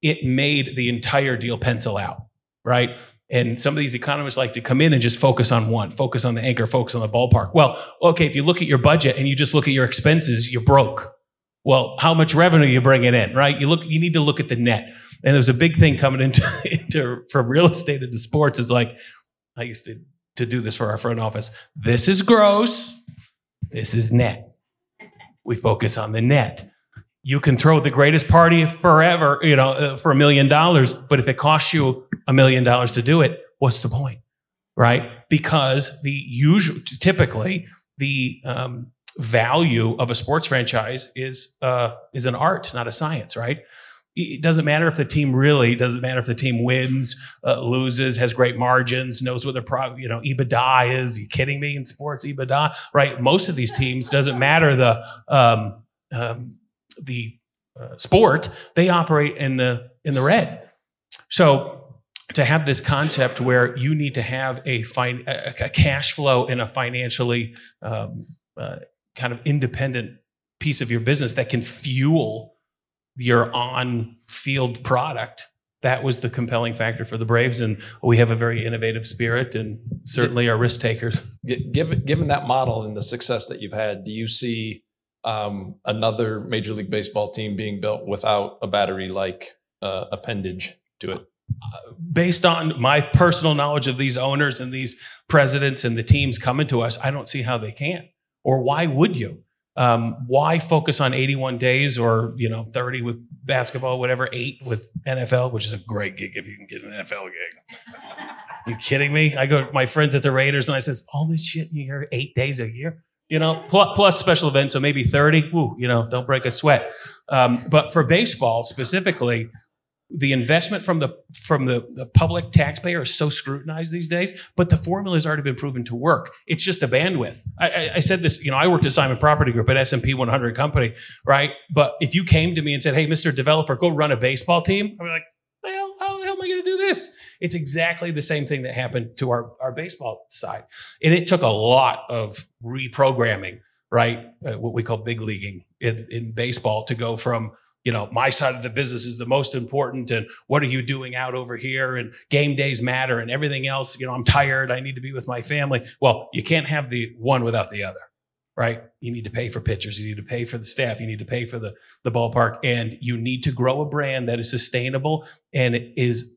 it made the entire deal pencil out, right? And some of these economists like to come in and just focus on one, focus on the anchor, focus on the ballpark. Well, okay, if you look at your budget and you just look at your expenses, you're broke. Well, how much revenue you bringing in, right? You look, you need to look at the net. And there's a big thing coming into, into from real estate into sports. It's like, I used to, to do this for our front office. This is gross. This is net. We focus on the net you can throw the greatest party forever, you know, uh, for a million dollars, but if it costs you a million dollars to do it, what's the point? Right? Because the usual, typically, the um, value of a sports franchise is uh, is an art, not a science, right? It doesn't matter if the team really doesn't matter if the team wins, uh, loses, has great margins, knows what their pro, you know EBITDA is. Are you kidding me in sports EBITDA, right? Most of these teams doesn't matter the um, um, the uh, sport, they operate in the in the red. So to have this concept where you need to have a, fin- a, a cash flow and a financially um, uh, kind of independent piece of your business that can fuel your on-field product that was the compelling factor for the braves and we have a very innovative spirit and certainly are risk takers. Given given that model and the success that you've had do you see um, another major league baseball team being built without a battery like uh, appendage to it based on my personal knowledge of these owners and these presidents and the teams coming to us, I don't see how they can. Or why would you? Um, why focus on 81 days or you know 30 with basketball, whatever, eight with NFL, which is a great gig if you can get an NFL gig. you kidding me? I go to my friends at the Raiders and I says, all this shit you hear eight days a year, you know, plus, plus special events, so maybe 30. Woo, you know, don't break a sweat. Um, but for baseball specifically, the investment from the from the, the public taxpayer is so scrutinized these days, but the formula has already been proven to work. It's just the bandwidth. I, I, I said this, you know, I worked at Simon Property Group, an S&P 100 company, right? But if you came to me and said, "Hey, Mr. Developer, go run a baseball team," I'd be like, "The hell, how the hell am I going to do this?" It's exactly the same thing that happened to our our baseball side, and it took a lot of reprogramming, right? Uh, what we call big leaguing in, in baseball to go from you know, my side of the business is the most important. And what are you doing out over here? And game days matter and everything else. You know, I'm tired. I need to be with my family. Well, you can't have the one without the other, right? You need to pay for pitchers. You need to pay for the staff. You need to pay for the, the ballpark. And you need to grow a brand that is sustainable and is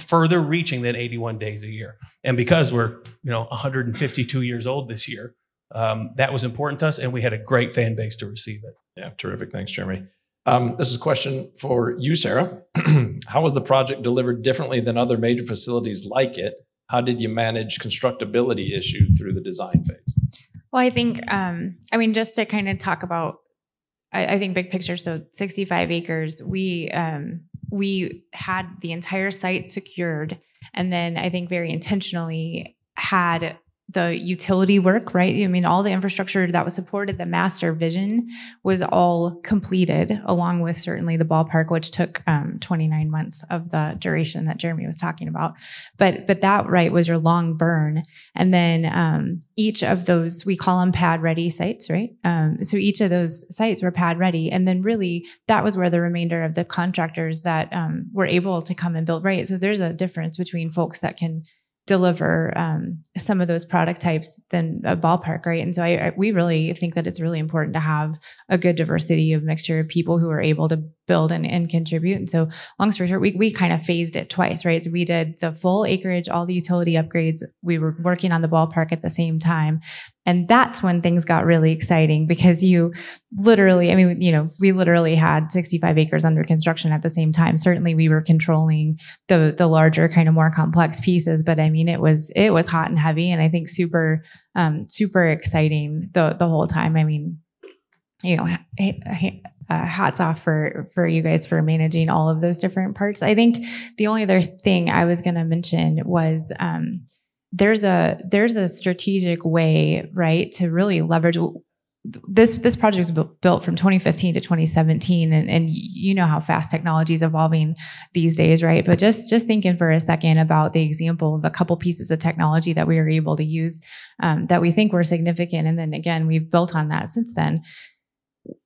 further reaching than 81 days a year. And because we're, you know, 152 years old this year, um, that was important to us. And we had a great fan base to receive it. Yeah, terrific. Thanks, Jeremy. Um, this is a question for you, Sarah. How was the project delivered differently than other major facilities like it? How did you manage constructability issue through the design phase? Well, I think, um, I mean, just to kind of talk about, I, I think big picture. So, 65 acres. We um, we had the entire site secured, and then I think very intentionally had the utility work, right? I mean, all the infrastructure that was supported, the master vision was all completed, along with certainly the ballpark, which took um, 29 months of the duration that Jeremy was talking about. But but that right was your long burn, and then um, each of those we call them pad ready sites, right? Um, so each of those sites were pad ready, and then really that was where the remainder of the contractors that um, were able to come and build, right? So there's a difference between folks that can deliver um, some of those product types than a ballpark, right? And so I, I, we really think that it's really important to have a good diversity of mixture of people who are able to build and, and contribute. And so long story short, we, we kind of phased it twice, right? So we did the full acreage, all the utility upgrades. We were working on the ballpark at the same time. And that's when things got really exciting because you literally, I mean, you know, we literally had 65 acres under construction at the same time. Certainly we were controlling the the larger kind of more complex pieces, but I mean it was it was hot and heavy and I think super um super exciting the the whole time. I mean, you know, uh, hats off for for you guys for managing all of those different parts. I think the only other thing I was going to mention was um there's a there's a strategic way right to really leverage this this project was built from 2015 to 2017 and, and you know how fast technology is evolving these days right but just just thinking for a second about the example of a couple pieces of technology that we were able to use um, that we think were significant and then again we've built on that since then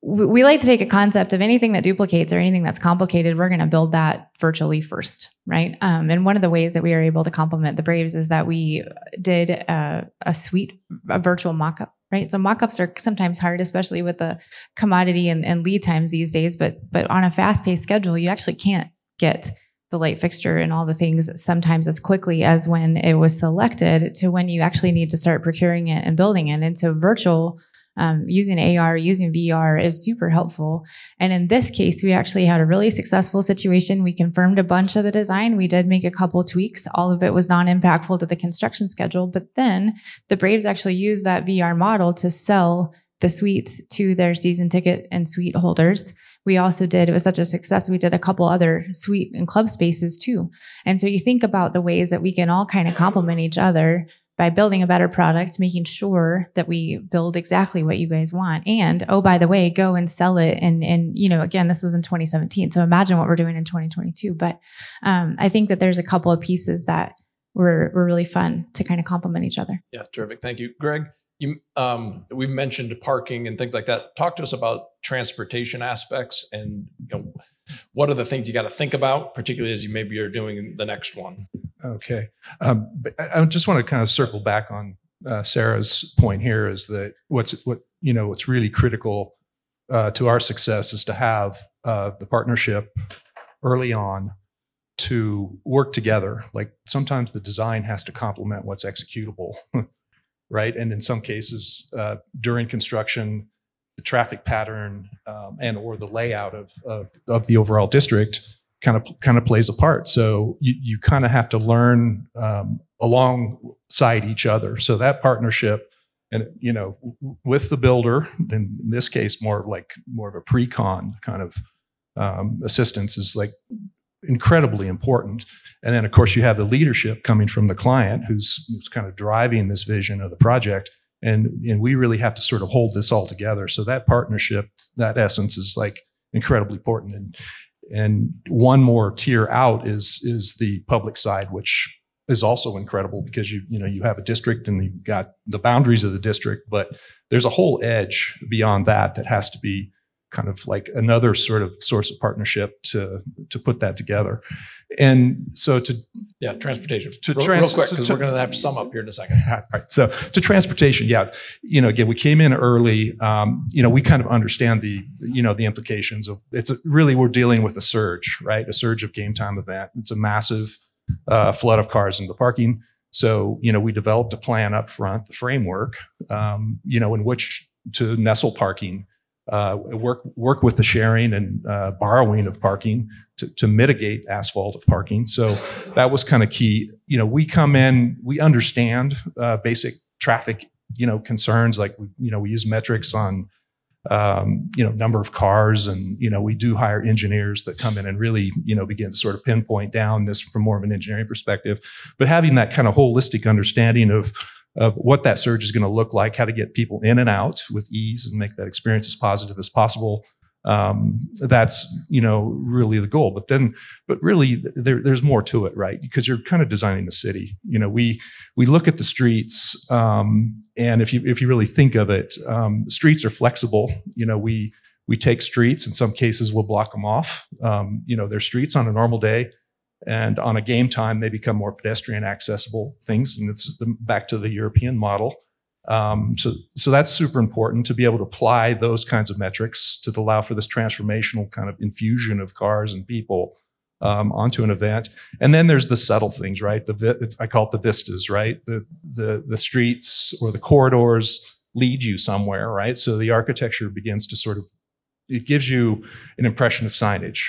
we like to take a concept of anything that duplicates or anything that's complicated we're going to build that virtually first right? Um, and one of the ways that we are able to complement the braves is that we did a, a suite a virtual mock-up right? So mock-ups are sometimes hard especially with the commodity and, and lead times these days but but on a fast-paced schedule you actually can't get the light fixture and all the things sometimes as quickly as when it was selected to when you actually need to start procuring it and building it. And so virtual um, using AR, using VR is super helpful. And in this case, we actually had a really successful situation. We confirmed a bunch of the design. We did make a couple tweaks. All of it was non impactful to the construction schedule. But then the Braves actually used that VR model to sell the suites to their season ticket and suite holders. We also did, it was such a success, we did a couple other suite and club spaces too. And so you think about the ways that we can all kind of complement each other by building a better product, making sure that we build exactly what you guys want. And oh, by the way, go and sell it. And and you know, again, this was in 2017. So imagine what we're doing in 2022. But um, I think that there's a couple of pieces that were were really fun to kind of complement each other. Yeah, terrific. Thank you, Greg. You, um, we've mentioned parking and things like that. Talk to us about transportation aspects and you know what are the things you got to think about, particularly as you maybe are doing the next one. Okay. Um, I just want to kind of circle back on uh, Sarah's point here is that what's what you know what's really critical uh, to our success is to have uh, the partnership early on to work together. Like sometimes the design has to complement what's executable, right? And in some cases, uh, during construction, the traffic pattern um, and or the layout of, of of the overall district kind of kind of plays a part. So you you kind of have to learn um, alongside each other. So that partnership and you know with the builder in this case more like more of a pre-con kind of um, assistance is like incredibly important and then of course you have the leadership coming from the client who's, who's kind of driving this vision of the project and and we really have to sort of hold this all together. So that partnership that essence is like incredibly important. And and one more tier out is is the public side which is also incredible because you you know you have a district and you've got the boundaries of the district but there's a whole edge beyond that that has to be kind of like another sort of source of partnership to to put that together and so to Yeah, transportation. To real, trans- real quick, because to- we're going to have to sum up here in a second. All right. So to transportation, yeah, you know, again, we came in early. Um, you know, we kind of understand the, you know, the implications of it's a, really we're dealing with a surge, right? A surge of game time event. It's a massive uh, flood of cars into the parking. So you know, we developed a plan up front, the framework, um, you know, in which to nestle parking. Uh, work work with the sharing and uh, borrowing of parking to, to mitigate asphalt of parking. So that was kind of key. You know, we come in, we understand uh, basic traffic, you know, concerns like you know we use metrics on um, you know number of cars, and you know we do hire engineers that come in and really you know begin to sort of pinpoint down this from more of an engineering perspective. But having that kind of holistic understanding of of what that surge is going to look like, how to get people in and out with ease and make that experience as positive as possible. Um, that's you know really the goal. But then but really there, there's more to it right? Because you're kind of designing the city. You know we we look at the streets um, and if you if you really think of it um, streets are flexible. You know we we take streets in some cases we'll block them off. Um, you know they're streets on a normal day and on a game time they become more pedestrian accessible things and it's the, back to the european model um, so, so that's super important to be able to apply those kinds of metrics to allow for this transformational kind of infusion of cars and people um, onto an event. And then there's the subtle things, right? The I call it the vistas, right? The the the streets or the corridors lead you somewhere, right? So the architecture begins to sort of it gives you an impression of signage,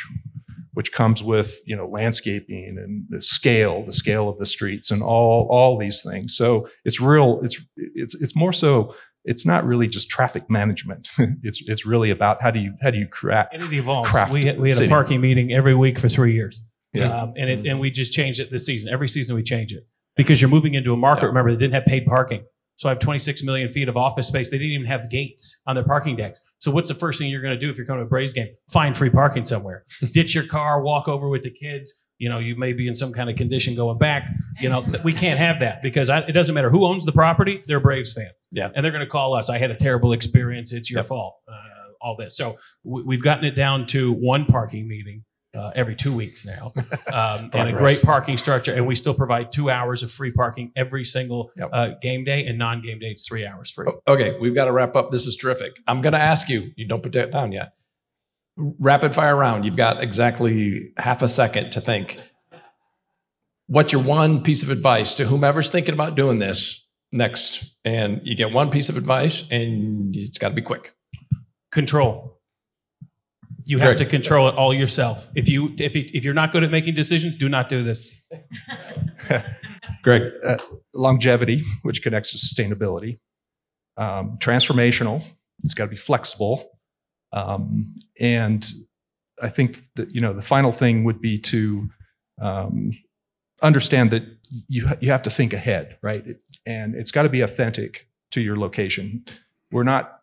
which comes with you know landscaping and the scale, the scale of the streets, and all all these things. So it's real. It's it's it's more so. It's not really just traffic management. it's it's really about how do you how do you craft And it evolves. Craft We had, we had a parking meeting every week for three years. Yeah. Um, and it, and we just changed it this season. Every season we change it because you're moving into a market. Yeah. Remember, they didn't have paid parking. So I have 26 million feet of office space. They didn't even have gates on their parking decks. So what's the first thing you're going to do if you're coming to a Braves game? Find free parking somewhere. Ditch your car, walk over with the kids. You know, you may be in some kind of condition going back. You know, we can't have that because I, it doesn't matter who owns the property. They're a Braves fan. Yeah. And they're going to call us. I had a terrible experience. It's your Yep. fault. Uh, all this. So we, we've gotten it down to one parking meeting uh, every two weeks now, um, and a great parking structure. And we still provide two hours of free parking every single Yep. uh, game day, and non-game day it's three hours free. Okay, we've got to wrap up. This is terrific. I'm going to ask you, you don't put that down yet. Rapid fire round. You've got exactly half a second to think. What's your one piece of advice to whomever's thinking about doing this next? And you get one piece of advice, and it's got to be quick. Control. You have Great. to control it all yourself. If you if you- if you're not good at making decisions, do not do this. Greg, uh, longevity, which connects to sustainability, um, transformational. It's got to be flexible, um, and I think that you know the final thing would be to um, understand that you you have to think ahead, right? And it's got to be authentic to your location. We're not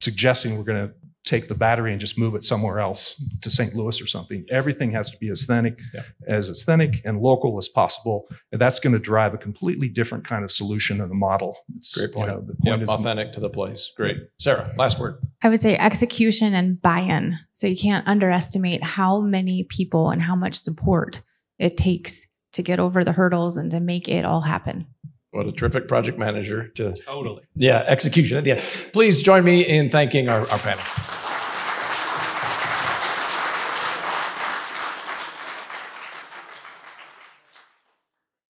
suggesting we're going to take the battery and just move it somewhere else to St. Louis or something. Everything has to be authentic, Yeah. as authentic and local as possible. And that's going to drive a completely different kind of solution and a model. It's, great point. You know, the Yep, is authentic to the place. Great. Sarah, last word. I would say execution and buy in. So you can't underestimate how many people and how much support it takes to get over the hurdles and to make it all happen. What a terrific project manager to Totally. Yeah, execution. Yeah. Please join me in thanking our, our panel.